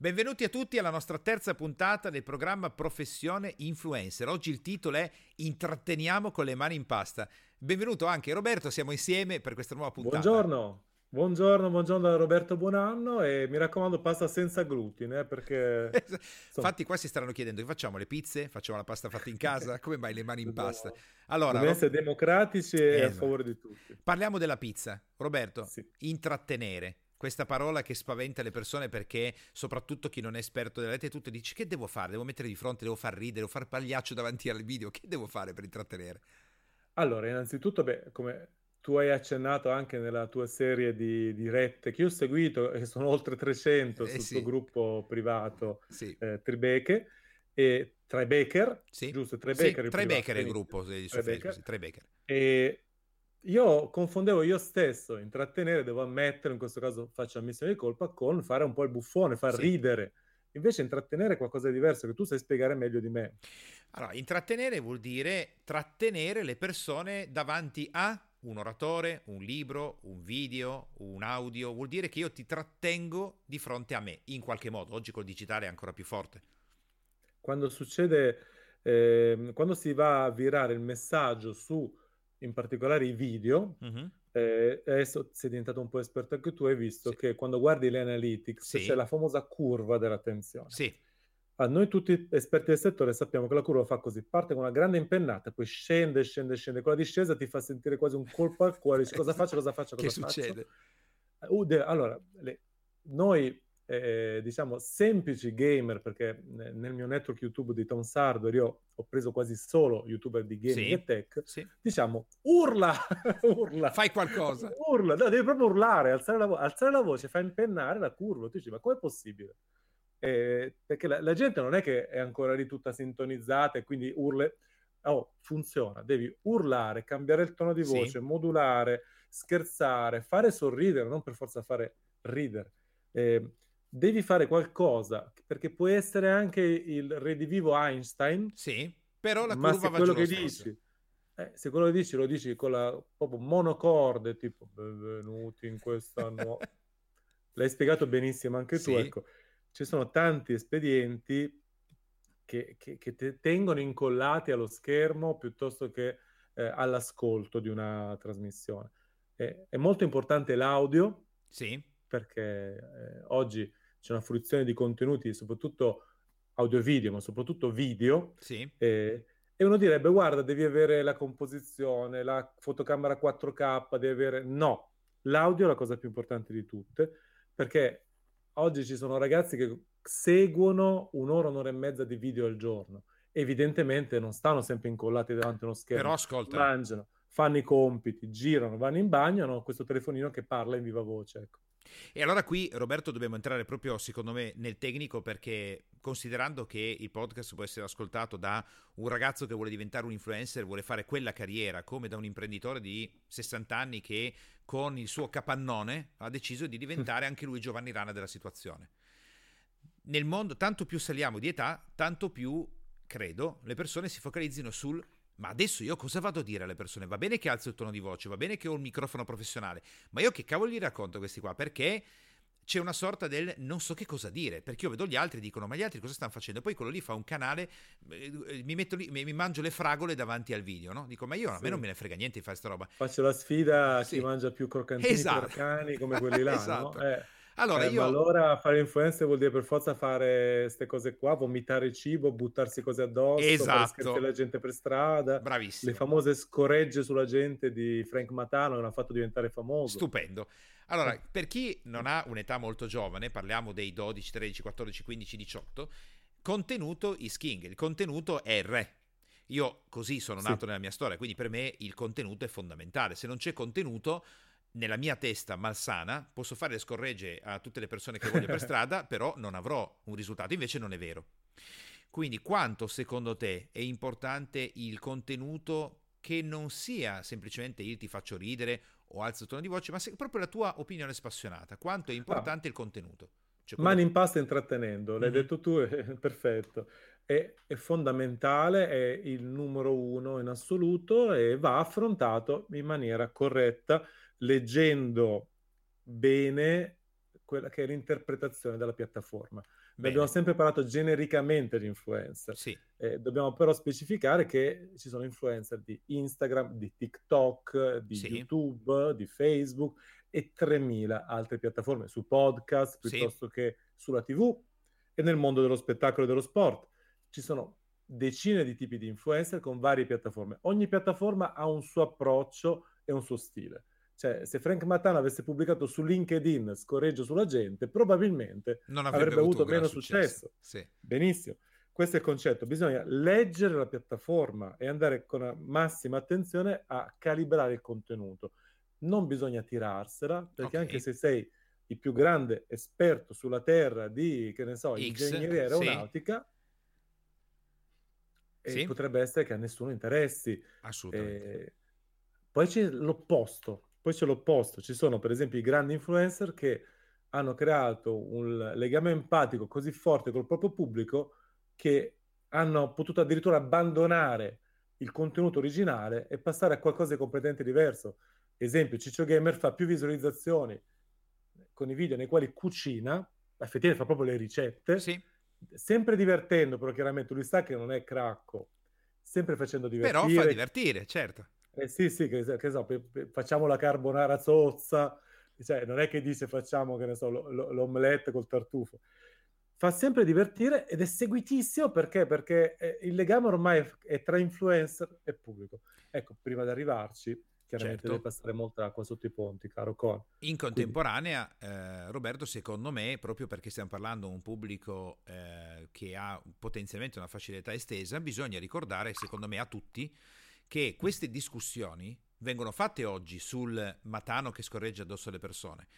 Benvenuti a tutti alla nostra terza puntata del programma Professione Influencer. Oggi il titolo è Intratteniamo con le mani in pasta. Benvenuto anche Roberto, siamo insieme per questa nuova puntata. Buongiorno. Buongiorno, buongiorno da Roberto Buonanno e mi raccomando pasta senza glutine eh, perché... Insomma... Infatti qua si staranno chiedendo, facciamo le pizze? Facciamo la pasta fatta in casa? Come mai le mani in pasta? Allora, Dobbiamo essere democratici e esatto. a favore di tutti. Parliamo della pizza. Roberto, sì. intrattenere. Questa parola che spaventa le persone perché soprattutto chi non è esperto della rete tutto dice che devo fare? Devo mettere di fronte, devo far ridere, devo far pagliaccio davanti al video, che devo fare per intrattenere? Allora, innanzitutto, beh, come tu hai accennato anche nella tua serie di, di rette che io ho seguito, e sono oltre 300 eh, sul sì. tuo gruppo privato sì. eh, Tribeche, e Tribecker, sì. giusto? Tribecker, sì, Tribecker è il gruppo su Facebook, sì, Tribecker. E io confondevo io stesso intrattenere, devo ammettere, in questo caso faccio ammissione di colpa, con fare un po' il buffone, far sì. ridere. Invece intrattenere è qualcosa di diverso che tu sai spiegare meglio di me. Allora, intrattenere vuol dire trattenere le persone davanti a un oratore, un libro, un video, un audio, vuol dire che io ti trattengo di fronte a me, in qualche modo. Oggi col digitale è ancora più forte. Quando succede, eh, quando si va a virare il messaggio su, in particolare i video, mm-hmm. eh, adesso sei diventato un po' esperto anche tu, hai visto sì. che quando guardi le analytics sì. c'è la famosa curva dell'attenzione. Sì Ah, noi tutti esperti del settore sappiamo che la curva fa così, parte con una grande impennata, poi scende, scende, scende. Quella discesa ti fa sentire quasi un colpo al cuore, dici cosa faccio, cosa faccio, cosa che faccio. succede? Uh, de- allora, le- noi eh, diciamo semplici gamer, perché nel mio network YouTube di Tom Sardo io ho preso quasi solo youtuber di gaming sì, e tech, sì. diciamo urla, urla. Fai qualcosa. Urla, no, devi proprio urlare, alzare la, vo- alzare la voce, fa impennare la curva. Tu dici, ma com'è possibile? Eh, perché la, la, gente non è che è ancora lì tutta sintonizzata e quindi urle. Oh, funziona, devi urlare, cambiare il tono di voce, sì. modulare, scherzare, fare sorridere, non per forza fare ridere. Eh, devi fare qualcosa, perché può essere anche il redivivo Einstein. Sì, però la curva ma se quello che dici, eh, se quello che dici lo dici con la proprio monocorde, tipo benvenuti in questa nuova... L'hai spiegato benissimo anche tu, ecco ci sono tanti espedienti che, che, che te tengono incollati allo schermo piuttosto che eh, all'ascolto di una trasmissione. E, è molto importante l'audio, sì. perché eh, oggi c'è una fruizione di contenuti, soprattutto audio e video, ma soprattutto video. Sì. Eh, e uno direbbe, guarda, devi avere la composizione, la fotocamera 4K, devi avere... No, l'audio è la cosa più importante di tutte, perché oggi ci sono ragazzi che seguono un'ora, un'ora e mezza di video al giorno. Evidentemente non stanno sempre incollati davanti a uno schermo. Però ascolta. Mangiano, fanno i compiti, girano, vanno in bagno, hanno questo telefonino che parla in viva voce. Ecco. E allora qui, Roberto, dobbiamo entrare proprio, secondo me, nel tecnico perché considerando che il podcast può essere ascoltato da un ragazzo che vuole diventare un influencer, vuole fare quella carriera, come da un imprenditore di 60 anni che con il suo capannone ha deciso di diventare anche lui Giovanni Rana della situazione. Nel mondo, tanto più saliamo di età, tanto più, credo, le persone si focalizzino sul ma adesso io cosa vado a dire alle persone? Va bene che alzo il tono di voce, va bene che ho il microfono professionale, ma io che cavolo gli racconto questi qua? Perché c'è una sorta del non so che cosa dire, perché io vedo gli altri e dicono ma gli altri cosa stanno facendo? Poi quello lì fa un canale, eh, mi, metto lì, mi, mangio le fragole davanti al video, no? Dico ma io sì. a me non me ne frega niente di fare sta roba. Faccio la sfida a sì. chi mangia più croccantini esatto. cani come quelli là, esatto. no? Eh. Allora, eh, io... allora fare influencer vuol dire per forza fare queste cose qua, vomitare cibo, buttarsi cose addosso, esatto. la gente per strada. Bravissimo. Le famose scoregge sulla gente di Frank Matano che l'hanno fatto diventare famoso. Stupendo. Allora, eh. per chi non ha un'età molto giovane, parliamo dei 12, 13, 14, 15, 18, contenuto is king, il contenuto è il re. Io così sono nato sì. nella mia storia, quindi per me il contenuto è fondamentale. Se non c'è contenuto, nella mia testa malsana posso fare le scorregge a tutte le persone che voglio per strada, però non avrò un risultato, invece non è vero. Quindi quanto secondo te è importante il contenuto che non sia semplicemente il ti faccio ridere o alzo il tono di voce, ma se, proprio la tua opinione spassionata, quanto è importante ah. il contenuto? Cioè, Mani in pasta intrattenendo, l'hai mm-hmm. detto tu, è perfetto. È, è, fondamentale, è il numero uno in assoluto e va affrontato in maniera corretta leggendo bene quella che è l'interpretazione della piattaforma. Bene. Abbiamo sempre parlato genericamente di influencer. Sì. Eh, dobbiamo però specificare che ci sono influencer di Instagram, di TikTok, di sì. YouTube, di Facebook e 3000 altre piattaforme su podcast piuttosto sì. che sulla TV e nel mondo dello spettacolo e dello sport. Ci sono decine di tipi di influencer con varie piattaforme. Ogni piattaforma ha un suo approccio e un suo stile. Cioè, se Frank Matano avesse pubblicato su LinkedIn scorreggio sulla gente, probabilmente non avrebbe, avrebbe avuto, avuto meno successo. successo. Sì. Benissimo. Questo è il concetto. Bisogna leggere la piattaforma e andare con massima attenzione a calibrare il contenuto. Non bisogna tirarsela, perché okay. anche se sei il più grande esperto sulla Terra di, che ne so, X, ingegneria aeronautica, sì. potrebbe essere che a nessuno interessi. Assolutamente. Eh, poi c'è l'opposto, poi c'è l'opposto, ci sono per esempio i grandi influencer che hanno creato un legame empatico così forte col proprio pubblico che hanno potuto addirittura abbandonare il contenuto originale e passare a qualcosa di completamente diverso. Esempio, Ciccio Gamer fa più visualizzazioni con i video nei quali cucina, effettivamente fa proprio le ricette, sì. sempre divertendo, però chiaramente lui sa che non è cracco, sempre facendo divertire. Però fa divertire, certo. Eh sì, sì, che, che so, pe, pe, facciamo la carbonara zozza, cioè non è che dice facciamo, che ne so, l'omelette col tartufo. Fa sempre divertire ed è seguitissimo perché? Perché eh, il legame ormai è tra influencer e pubblico. Ecco, prima di arrivarci, chiaramente certo. deve passare molta acqua sotto i ponti, caro Con. In contemporanea, eh, Roberto, secondo me, proprio perché stiamo parlando di un pubblico eh, che ha potenzialmente una facilità estesa, bisogna ricordare, secondo me, a tutti che queste discussioni vengono fatte oggi sul matano che scorreggia addosso alle persone.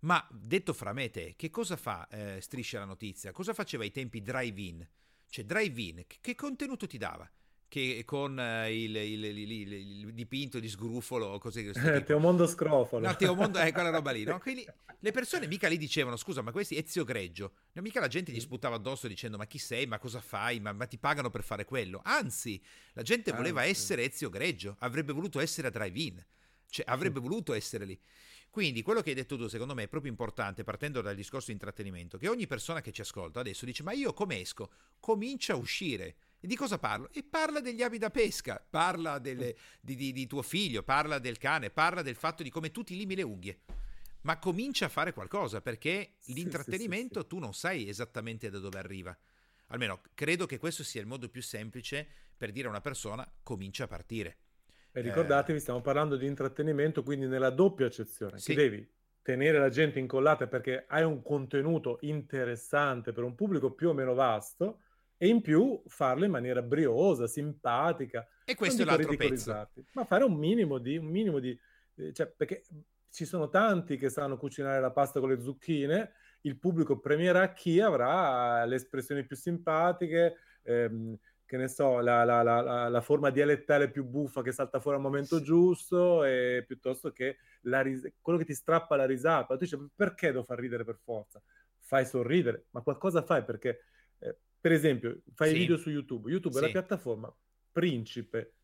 Ma detto fra me e te, che cosa fa eh, Striscia la notizia? Cosa faceva ai tempi drive-in? Cioè drive-in, che contenuto ti dava? Che con uh, il, il, il, il, dipinto di sgrufolo o così. Eh, Teomondo Scrofolo. No, Teomondo è quella roba lì, no? Quindi, le persone mica lì dicevano, scusa, ma questi Ezio Greggio. No, mica la gente gli sputava addosso dicendo, ma chi sei, ma cosa fai, ma, ma ti pagano per fare quello. Anzi, la gente voleva Anzi. essere Ezio Greggio, avrebbe voluto essere a drive-in, cioè avrebbe voluto essere lì. Quindi quello che hai detto tu, secondo me, è proprio importante, partendo dal discorso di intrattenimento, che ogni persona che ci ascolta adesso dice, ma io come esco? Comincia a uscire e di cosa parlo? E parla degli avi da pesca, parla delle, di, di, di, tuo figlio, parla del cane, parla del fatto di come tu ti limi le unghie. Ma comincia a fare qualcosa perché sì, l'intrattenimento sì, sì, tu non sai esattamente da dove arriva. Almeno credo che questo sia il modo più semplice per dire a una persona comincia a partire. E ricordatevi, eh... stiamo parlando di intrattenimento, quindi nella doppia accezione, che devi tenere la gente incollata perché hai un contenuto interessante per un pubblico più o meno vasto, e in più farlo in maniera briosa, simpatica. E questo è l'altro pezzo. Ma fare un minimo di... Un minimo di eh, cioè, perché ci sono tanti che sanno cucinare la pasta con le zucchine, il pubblico premierà chi avrà le espressioni più simpatiche, ehm, che ne so, la, la, la, la, forma dialettale più buffa che salta fuori al momento giusto, e, piuttosto che ris- quello che ti strappa la risata. Tu dici, perché devo far ridere per forza? Fai sorridere, ma qualcosa fai perché eh, per esempio, fai sì. video su YouTube. YouTube sì. è la piattaforma principe,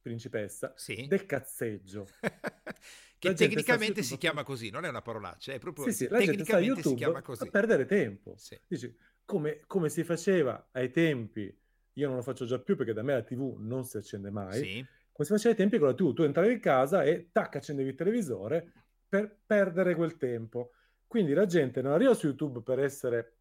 principessa sì. del cazzeggio. che tecnicamente si chiama così, non è una parolaccia, è proprio sì, sì, la tecnicamente si chiama così. A perdere tempo. Sì. Dici, come, come, si faceva ai tempi, io non lo faccio già più perché da me la TV non si accende mai. Sì. Come si faceva ai tempi con la TV, tu entravi in casa e tac, accendevi il televisore per perdere quel tempo. Quindi la gente non arriva su YouTube per essere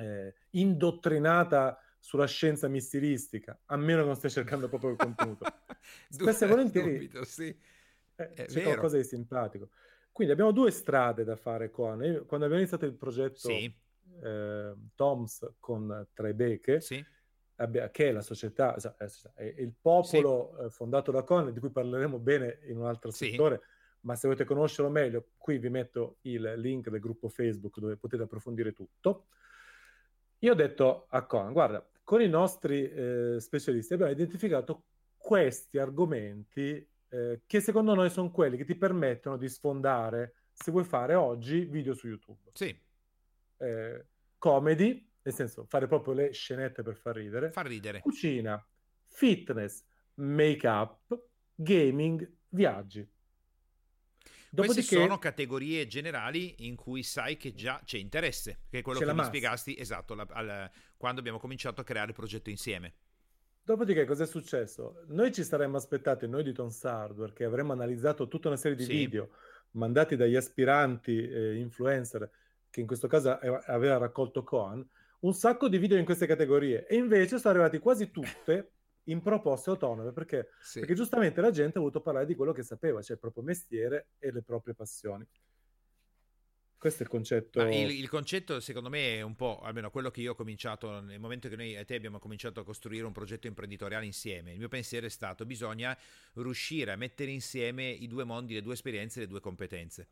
eh, indottrinata sulla scienza mistilistica, a meno che non stia cercando proprio il contenuto. Spesso e volentieri dubito, sì. eh, c'è vero. qualcosa di simpatico. Quindi abbiamo due strade da fare qua. Quando abbiamo iniziato il progetto sì. eh, TOMS con Tribeche, sì. che è la società, è il popolo sì. Eh, fondato da Con, di cui parleremo bene in un altro settore, ma se volete conoscerlo meglio, qui vi metto il link del gruppo Facebook dove potete approfondire tutto. Io ho detto a Conan, guarda, con i nostri eh, specialisti abbiamo identificato questi argomenti eh, che secondo noi sono quelli che ti permettono di sfondare, se vuoi fare oggi, video su YouTube. Sì. Eh, comedy, nel senso fare proprio le scenette per far ridere. Far ridere. Cucina, fitness, make-up, gaming, viaggi. Dopodiché, Queste sono categorie generali in cui sai che già c'è interesse, che è quello che mi massa. spiegasti esatto la, al, quando abbiamo cominciato a creare il progetto insieme. Dopodiché cosa è successo? Noi ci saremmo aspettati, noi di Tons Hardware, che avremmo analizzato tutta una serie di sì. video mandati dagli aspiranti eh, influencer, che in questo caso aveva raccolto Coan, un sacco di video in queste categorie e invece sono arrivati quasi tutte in proposte autonome perché, sì. perché giustamente la gente ha voluto parlare di quello che sapeva, cioè il proprio mestiere e le proprie passioni. Questo è il concetto. Il, il, concetto, secondo me, è un po', almeno quello che io ho cominciato nel momento che noi e te abbiamo cominciato a costruire un progetto imprenditoriale insieme. Il mio pensiero è stato: bisogna riuscire a mettere insieme i due mondi, le due esperienze, le due competenze.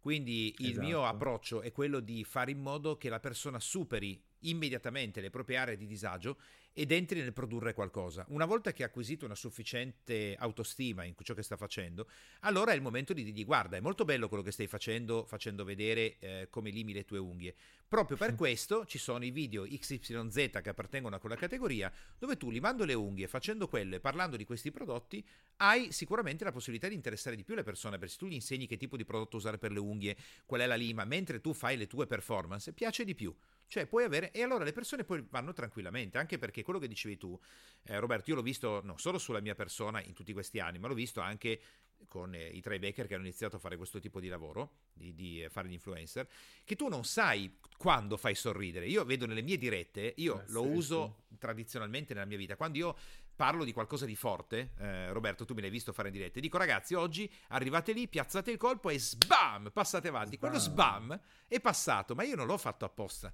Quindi il esatto. mio approccio è quello di fare in modo che la persona superi immediatamente le proprie aree di disagio ed entri nel produrre qualcosa. Una volta che ha acquisito una sufficiente autostima in ciò che sta facendo, allora è il momento di dirgli guarda, è molto bello quello che stai facendo, facendo vedere eh, come limi le tue unghie. Proprio per questo ci sono i video XYZ che appartengono a quella categoria, dove tu limando le unghie, facendo quello e parlando di questi prodotti, hai sicuramente la possibilità di interessare di più le persone, perché se tu gli insegni che tipo di prodotto usare per le unghie, qual è la lima, mentre tu fai le tue performance, piace di più. Cioè puoi avere, e allora le persone poi vanno tranquillamente, anche perché quello che dicevi tu, eh, Roberto, io l'ho visto non solo sulla mia persona in tutti questi anni, ma l'ho visto anche con eh, i Trey Baker che hanno iniziato a fare questo tipo di lavoro, di, di eh, fare gli influencer, che tu non sai quando fai sorridere. Io vedo nelle mie dirette, io eh, lo sì, uso tradizionalmente nella mia vita, quando io parlo di qualcosa di forte, eh, Roberto tu me l'hai visto fare in diretta, dico ragazzi oggi arrivate lì, piazzate il colpo e sbam, passate avanti. Sbam. Quello sbam è passato, ma io non l'ho fatto apposta.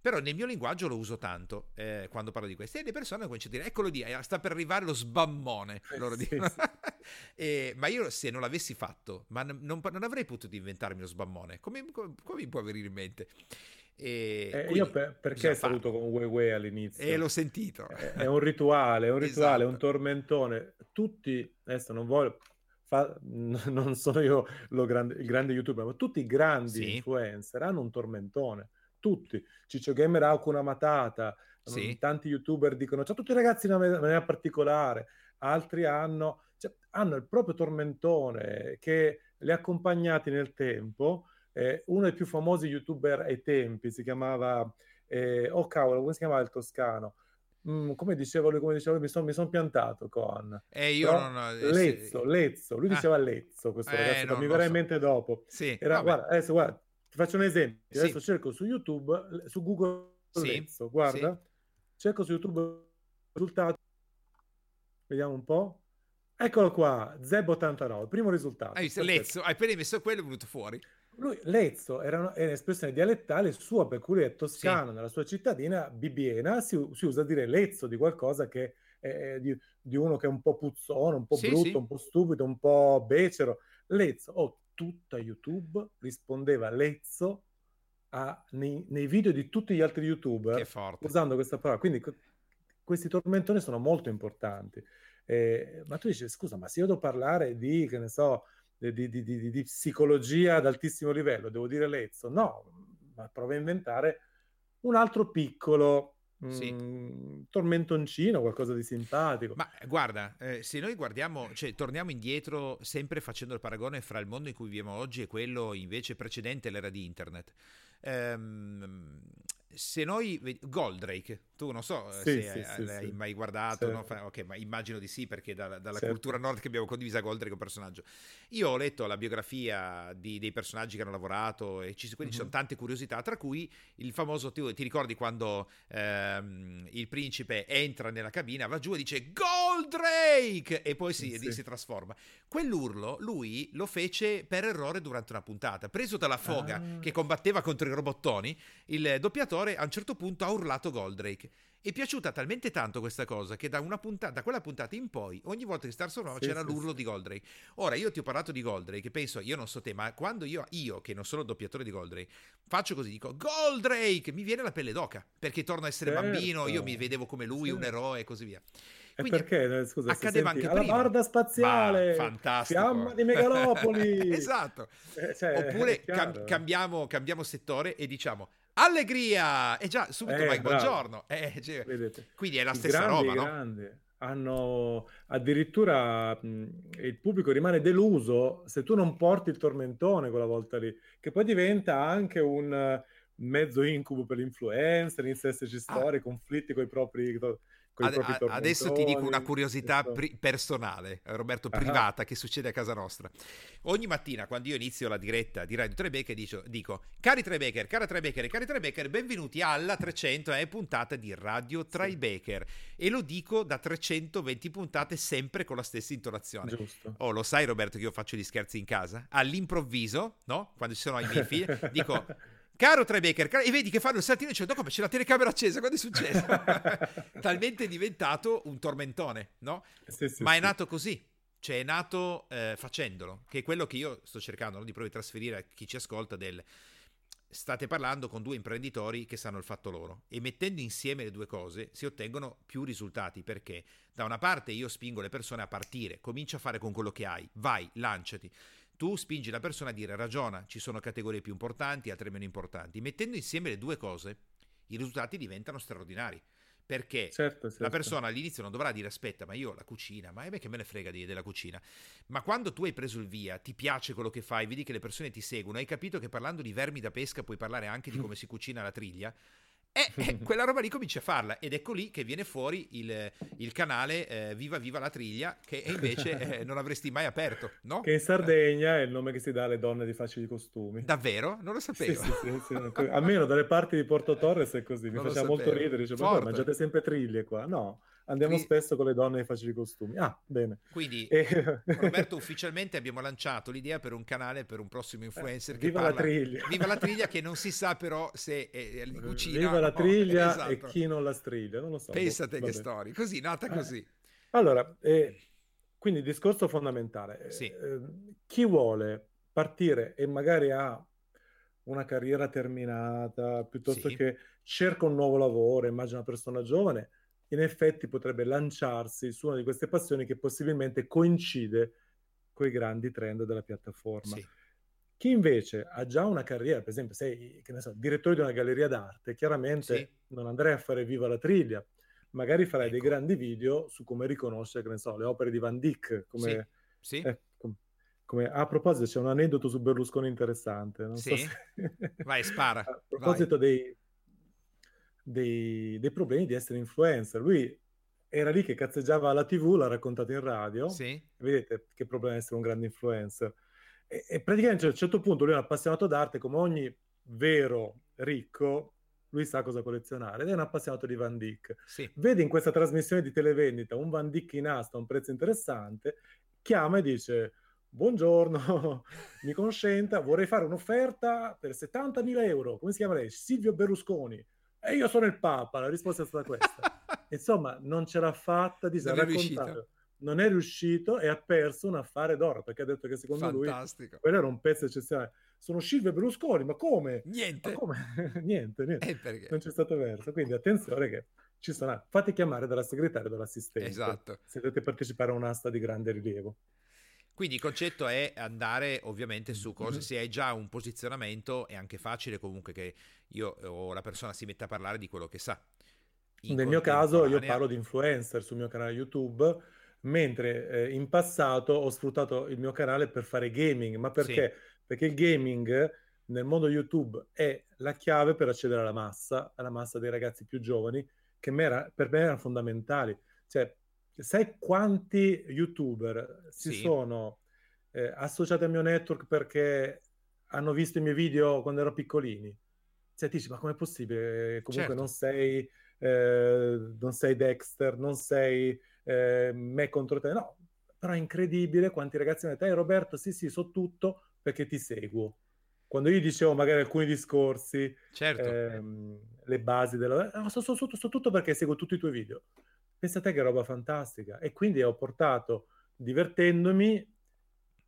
Però nel mio linguaggio lo uso tanto eh, quando parlo di questo. E le persone cominciano a dire: Eccolo lì, eh, sta per arrivare lo sbammone. Eh, loro sì, dicono. Sì. e, ma io, se non l'avessi fatto, ma non, non avrei potuto inventarmi lo sbammone. Come, come, come mi può venire in mente? E eh, io per, perché saluto con Wewe all'inizio? E l'ho sentito. È, è un rituale, è un rituale, esatto. un tormentone. Tutti, adesso non voglio, fa, non sono io grande, il grande youtuber, ma tutti i grandi sì. influencer hanno un tormentone tutti. Ciccio Gamer ha una matata, sì. tanti youtuber dicono ciao a tutti i ragazzi in una maniera particolare, altri hanno, cioè, hanno il proprio tormentone che li ha accompagnati nel tempo. Eh, uno dei più famosi youtuber ai tempi si chiamava, eh, oh cavolo, come si chiamava il toscano? Mm, come dicevo lui, come dicevo lui, mi sono son piantato con eh, io non ho, eh, Lezzo, Lezzo, lui ah. diceva Lezzo questo eh, ragazzo, mi verrà so. in mente dopo. Sì, Era, guarda, adesso guarda, ti faccio un esempio. Sì. Adesso cerco su YouTube, su Google sì. Lezzo, guarda. Sì. Cerco su YouTube il risultato. Vediamo un po'. Eccolo qua, Zeb89, primo risultato. Hai visto Lezzo, hai appena messo quello è venuto fuori. Lui, Lezzo, era, una, era un'espressione dialettale sua, per cui è toscano, sì. nella sua cittadina, Bibiena, si, si, usa a dire Lezzo di qualcosa che è, di, di, uno che è un po' puzzone, un po' sì, brutto, sì. un po' stupido, un po' becero. Lezzo, oh, tutta YouTube rispondeva Lezzo a, nei, nei, video di tutti gli altri youtuber usando questa parola. Quindi questi tormentoni sono molto importanti. Eh, ma tu dici, scusa, ma se io devo parlare di, che ne so, di, di, di, di psicologia ad altissimo livello, devo dire Lezzo? No, ma prova a inventare un altro piccolo sì. Mm, tormentoncino, qualcosa di simpatico. Ma guarda, eh, se noi guardiamo, cioè torniamo indietro sempre facendo il paragone fra il mondo in cui viviamo oggi e quello invece precedente all'era di internet. Ehm, se noi Goldrake, tu non so sì, se sì, hai, sì, mai guardato, no? ok, ma immagino di sì perché da, dalla cultura nord che abbiamo condivisa Goldrake è un personaggio. Io ho letto la biografia di, dei personaggi che hanno lavorato e ci, quindi mm-hmm. ci sono mhm. tante curiosità, tra cui il famoso, ti, ti ricordi quando ehm, il principe entra nella cabina, va giù e dice Goldrake e poi si, si trasforma. Quell'urlo lui lo fece per errore durante una puntata, preso dalla foga ah. che combatteva contro i robottoni, il doppiatore a un certo punto ha urlato Goldrake. È piaciuta talmente tanto questa cosa che da, puntata, da quella puntata in poi, ogni volta che Star suonava sì, c'era sì, l'urlo sì. di Goldrake. Ora, io ti ho parlato di Goldrake, penso, io non so te, ma quando io, io che non sono doppiatore di Goldrake, faccio così, dico Goldrake, mi viene la pelle d'oca, perché torno a essere certo. bambino, io mi vedevo come lui, un eroe e così via. Quindi perché, scusa, accadeva anche alla prima. barda spaziale, Ma, fantastico. fiamma di megalopoli. esatto. Eh, cioè, Oppure cam- cambiamo, cambiamo settore e diciamo Allegria! E già subito eh, Mike Buongiorno. Eh, cioè, quindi è la stessa grandi, roba, grandi. hanno addirittura mh, il pubblico rimane deluso se tu non porti il tormentone quella volta lì, che poi diventa anche un mezzo incubo per l'influencer, inizia ad esserci storie, ah. conflitti con i propri Ad, adesso ti dico una curiosità pri- personale, eh, Roberto, privata, ah. che succede a casa nostra. Ogni mattina, quando io inizio la diretta di Radio Trebecker, dico, dico cari Trebecker, cara Trebecker, cari Trebecker, benvenuti alla 300 eh, puntata di Radio Tribecker. Sì. E lo dico da 320 puntate sempre con la stessa intonazione. Giusto. Oh, lo sai Roberto che io faccio gli scherzi in casa? All'improvviso, no? Quando ci sono i miei figli, dico... Caro Tribecker, car- e vedi che fanno il saltino dicendo come c'è la telecamera accesa, quando è successo? Talmente è diventato un tormentone, no? Sì, sì, Ma è nato così, cioè è nato eh, facendolo, che è quello che io sto cercando no? di provare a trasferire a chi ci ascolta del... State parlando con due imprenditori che sanno il fatto loro e mettendo insieme le due cose si ottengono più risultati perché da una parte io spingo le persone a partire, comincia a fare con quello che hai, vai, lanciati tu spingi la persona a dire ragiona, ci sono categorie più importanti, altre meno importanti. Mettendo insieme le due cose, i risultati diventano straordinari. Perché certo, certo. la persona all'inizio non dovrà dire aspetta, ma io la cucina, ma è me che me ne frega di, della cucina. Ma quando tu hai preso il via, ti piace quello che fai, vedi che le persone ti seguono, hai capito che parlando di vermi da pesca puoi parlare anche di come si cucina la triglia, e eh, quella roba lì comincia a farla ed ecco lì che viene fuori il, il canale eh, Viva Viva la Triglia che invece eh, non avresti mai aperto, no? Che in Sardegna è il nome che si dà alle donne di facili costumi. Davvero? Non lo sapevo. Sì, sì, sì, Almeno dalle parti di Porto Torres è così, mi non faceva molto ridere, dice, ma mangiate sempre triglie qua? No, Andiamo Quindi... spesso con le donne di facili costumi. Ah, bene. Quindi, e... Roberto, ufficialmente abbiamo lanciato l'idea per un canale, per un prossimo influencer. Eh, viva parla... la triglia. Viva la triglia che non si sa però se è di cucina. Viva la triglia esatto. e chi non la striglia, non lo so. Pensate che storia. Così, nata eh. così. Allora, eh, quindi discorso fondamentale. Sì. Eh, chi vuole partire e magari ha una carriera terminata, piuttosto sì. che cerca un nuovo lavoro, immagina una persona giovane, in effetti potrebbe lanciarsi su una di queste passioni che possibilmente coincide con i grandi trend della piattaforma. Sì. Chi invece ha già una carriera, per esempio, sei so, direttore di una galleria d'arte, chiaramente sì. non andrei a fare viva la triglia, magari farai ecco. dei grandi video su come riconoscere, so, le opere di Van Dyck, come, sì. Sì. Eh, com- come, a proposito c'è un aneddoto su Berlusconi interessante. Non sì? so se... Vai, spara. a proposito vai. dei dei, dei problemi di essere influencer. Lui era lì che cazzeggiava alla TV, l'ha raccontato in radio. Sì. Vedete che problema è essere un grande influencer. E, e, praticamente a un certo punto lui è un appassionato d'arte, come ogni vero ricco, lui sa cosa collezionare ed è un appassionato di Van Dyck. Sì. Vede in questa trasmissione di televendita un Van Dyck in asta a un prezzo interessante, chiama e dice buongiorno, mi consenta, vorrei fare un'offerta per 70.000 euro, come si chiama lei? Silvio Berlusconi e io sono il Papa, la risposta è stata questa. Insomma, non ce l'ha fatta di non raccontare. Non è riuscito e ha perso un affare d'oro perché ha detto che secondo Fantastico. lui quello era un pezzo eccezionale. Sono Silvio Berlusconi, ma come? Niente. Ma come? niente, niente. Non c'è stato verso. Quindi attenzione che ci sono. Fate chiamare dalla segretaria o dall'assistente. Esatto. Se dovete partecipare a un'asta di grande rilievo. Quindi il concetto è andare ovviamente su cose, mm-hmm. se hai già un posizionamento è anche facile comunque che io o la persona si metta a parlare di quello che sa. In Nel mio caso io parlo di influencer sul mio canale YouTube, mentre eh, in passato ho sfruttato il mio canale per fare gaming, ma perché? Sì. Perché il gaming nel mondo YouTube è la chiave per accedere alla massa, alla massa dei ragazzi più giovani, che per me erano fondamentali. Cioè, sai quanti youtuber si sì. sono eh, associati al mio network perché hanno visto i miei video quando ero piccolini? Cioè, ti dici, ma com'è possibile? Comunque certo. non sei eh, non sei Dexter, non sei eh, me contro te, no, però è incredibile quanti ragazzi hanno detto, eh Roberto, sì sì, so tutto perché ti seguo. Quando io dicevo magari alcuni discorsi, certo. ehm, le basi della... No, so, so, so, so tutto perché seguo tutti i tuoi video. Pensate che roba fantastica. E quindi ho portato, divertendomi,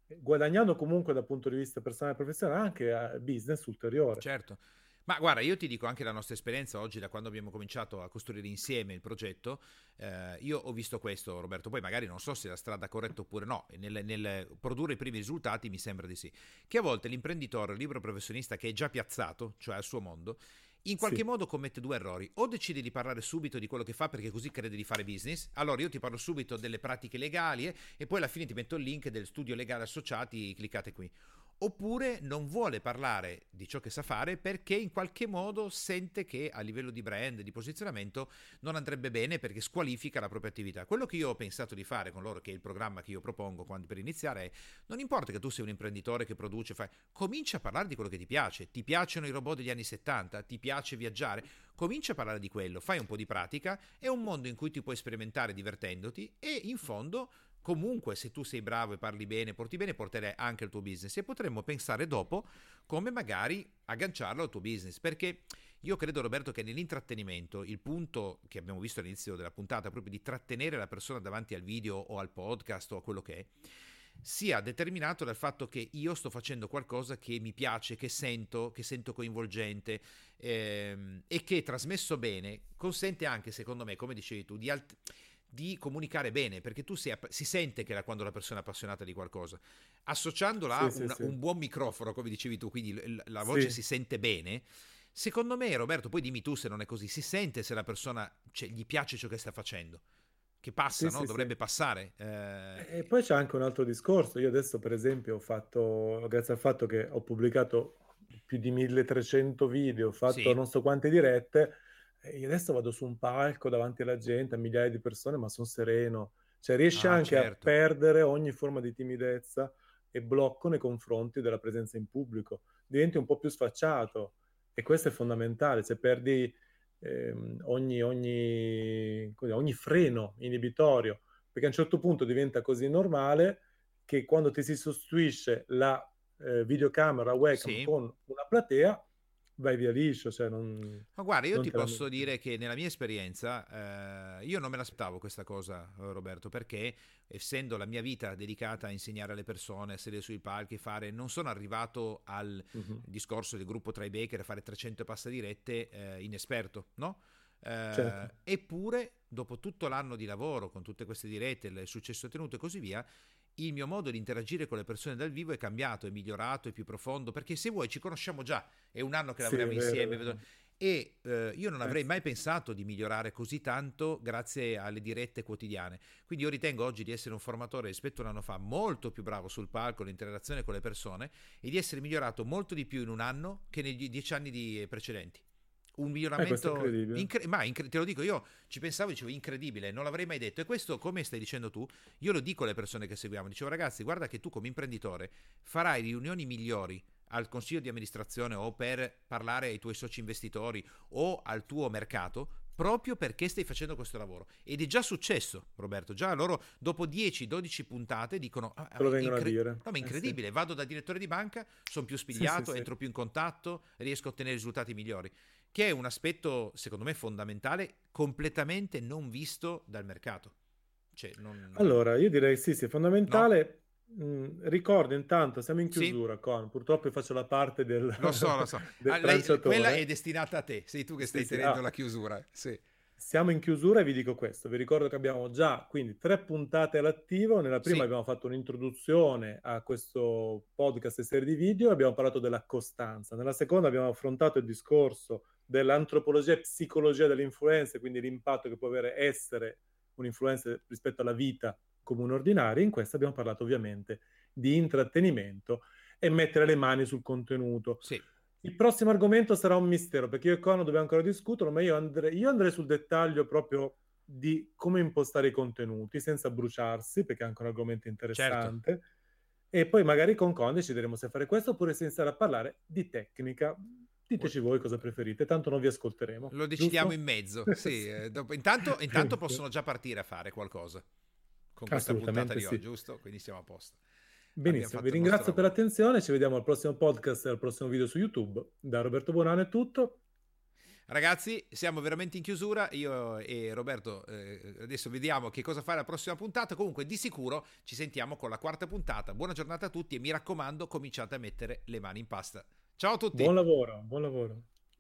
guadagnando comunque dal punto di vista personale e professionale, anche a business ulteriore. Certo. Ma guarda, io ti dico anche la nostra esperienza oggi, da quando abbiamo cominciato a costruire insieme il progetto, eh, io ho visto questo, Roberto, poi magari non so se la strada corretta oppure no, nel, nel, produrre i primi risultati mi sembra di sì, che a volte l'imprenditore, il libero professionista che è già piazzato, cioè al suo mondo, in qualche sì. modo commette due errori. O decide di parlare subito di quello che fa perché così crede di fare business. Allora io ti parlo subito delle pratiche legali e poi alla fine ti metto il link del studio legale associati, cliccate qui oppure non vuole parlare di ciò che sa fare perché in qualche modo sente che a livello di brand, di posizionamento, non andrebbe bene perché squalifica la propria attività. Quello che io ho pensato di fare con loro, che è il programma che io propongo quando, per iniziare, è non importa che tu sia un imprenditore che produce, fai, comincia a parlare di quello che ti piace. Ti piacciono i robot degli anni 70? Ti piace viaggiare? Comincia a parlare di quello, fai un po' di pratica, è un mondo in cui ti puoi sperimentare divertendoti e in fondo comunque se tu sei bravo e parli bene, porti bene, porterai anche il tuo business. E potremmo pensare dopo come magari agganciarlo al tuo business, perché io credo Roberto che nell'intrattenimento il punto che abbiamo visto all'inizio della puntata, proprio di trattenere la persona davanti al video o al podcast o a quello che è, sia determinato dal fatto che io sto facendo qualcosa che mi piace, che sento, che sento coinvolgente ehm, e che trasmesso bene consente anche, secondo me, come dicevi tu, di, alt- di comunicare bene, perché tu sei, si sente che la, quando la persona è appassionata di qualcosa. Associandola sì, a una, sì, un buon microfono, come dicevi tu, quindi la, la voce si sente bene. Secondo me, Roberto, poi dimmi tu se non è così, si sente se la persona cioè, gli piace ciò che sta facendo. Che passa, no? Dovrebbe passare. Eh... E poi c'è anche un altro discorso. Io adesso, per esempio, ho fatto, grazie al fatto che ho pubblicato più di 1300 video, ho fatto non so quante dirette, e io adesso vado su un palco davanti alla gente, a migliaia di persone, ma sono sereno. Cioè riesci ah, anche certo. a perdere ogni forma di timidezza e blocco nei confronti della presenza in pubblico. Diventi un po' più sfacciato e questo è fondamentale. Se perdi ehm, ogni, ogni, ogni freno inibitorio, perché a un certo punto diventa così normale che quando ti si sostituisce la eh, videocamera webcam sì. con una platea, vai via liscio. Cioè non, Ma guarda, io ti posso dire che nella mia esperienza eh, io non me l'aspettavo questa cosa, eh, Roberto, perché essendo la mia vita dedicata a insegnare alle persone, a sedere sui palchi, fare, non sono arrivato al uh-huh. discorso del gruppo tra i Baker a fare 300 passadirette eh, inesperto, no? Eh, certo. Eppure, dopo tutto l'anno di lavoro, con tutte queste dirette, il successo ottenuto e così via, il mio modo di interagire con le persone dal vivo è cambiato, è migliorato, è più profondo, perché se vuoi ci conosciamo già, è un anno che lavoriamo sì, insieme. Vero. E eh, io non avrei mai pensato di migliorare così tanto grazie alle dirette quotidiane. Quindi io ritengo oggi di essere un formatore rispetto a un anno fa molto più bravo sul palco, l'interazione con le persone e di essere migliorato molto di più in un anno che negli dieci anni precedenti un eh, miglioramento eh, incre- ma incre- te lo dico io ci pensavo dicevo incredibile non l'avrei mai detto. E questo come stai dicendo tu io lo dico alle persone che seguiamo dicevo ragazzi guarda che tu come imprenditore farai riunioni migliori al consiglio di amministrazione o per parlare ai tuoi soci investitori o al tuo mercato proprio perché stai facendo questo lavoro ed è già successo Roberto già loro dopo 10-12 puntate dicono ah, lo vengono incre- a dire no ma incredibile eh sì. vado da direttore di banca sono più spigliato sì, sì, entro più in contatto riesco a ottenere risultati migliori che è un aspetto, secondo me, fondamentale, completamente non visto dal mercato. Cioè, non... Allora, io direi sì, sì, è fondamentale. No. Mm, ricordo intanto, siamo in chiusura, sì. con purtroppo faccio la parte del. Lo so, lo so. ah, lei, quella è destinata a te, sei tu che stai sì, tenendo sì. Ah. la chiusura. Sì. Siamo in chiusura e vi dico questo, vi ricordo che abbiamo già quindi tre puntate all'attivo, nella prima abbiamo fatto un'introduzione a questo podcast e serie di video, abbiamo parlato della costanza, nella seconda abbiamo affrontato il discorso dell'antropologia e psicologia dell'influenza, quindi l'impatto che può avere essere un'influenza rispetto alla vita comune ordinaria. In questa abbiamo parlato ovviamente di intrattenimento e mettere le mani sul contenuto. Sì. Il prossimo argomento sarà un mistero, perché io e Cono dobbiamo ancora discuterlo, ma io andrei, io andrei sul dettaglio proprio di come impostare i contenuti senza bruciarsi, perché è anche un argomento interessante. Certo. E poi magari con Con decideremo se fare questo oppure se iniziare a parlare di tecnica. Diteci voi cosa preferite, tanto non vi ascolteremo. Lo decidiamo giusto? in mezzo, sì. Eh, dopo, intanto, intanto possono già partire a fare qualcosa con questa puntata di sì. oggi, giusto? Quindi siamo a posto. Benissimo, vi ringrazio per l'attenzione, ci vediamo al prossimo podcast e al prossimo video su YouTube. Da Roberto Buonanno è tutto. Ragazzi, siamo veramente in chiusura. Io e Roberto eh, adesso vediamo che cosa fare la prossima puntata. Comunque, di sicuro ci sentiamo con la quarta puntata. Buona giornata a tutti e mi raccomando, cominciate a mettere le mani in pasta. Ciao a tutti. Buon lavoro, buon lavoro.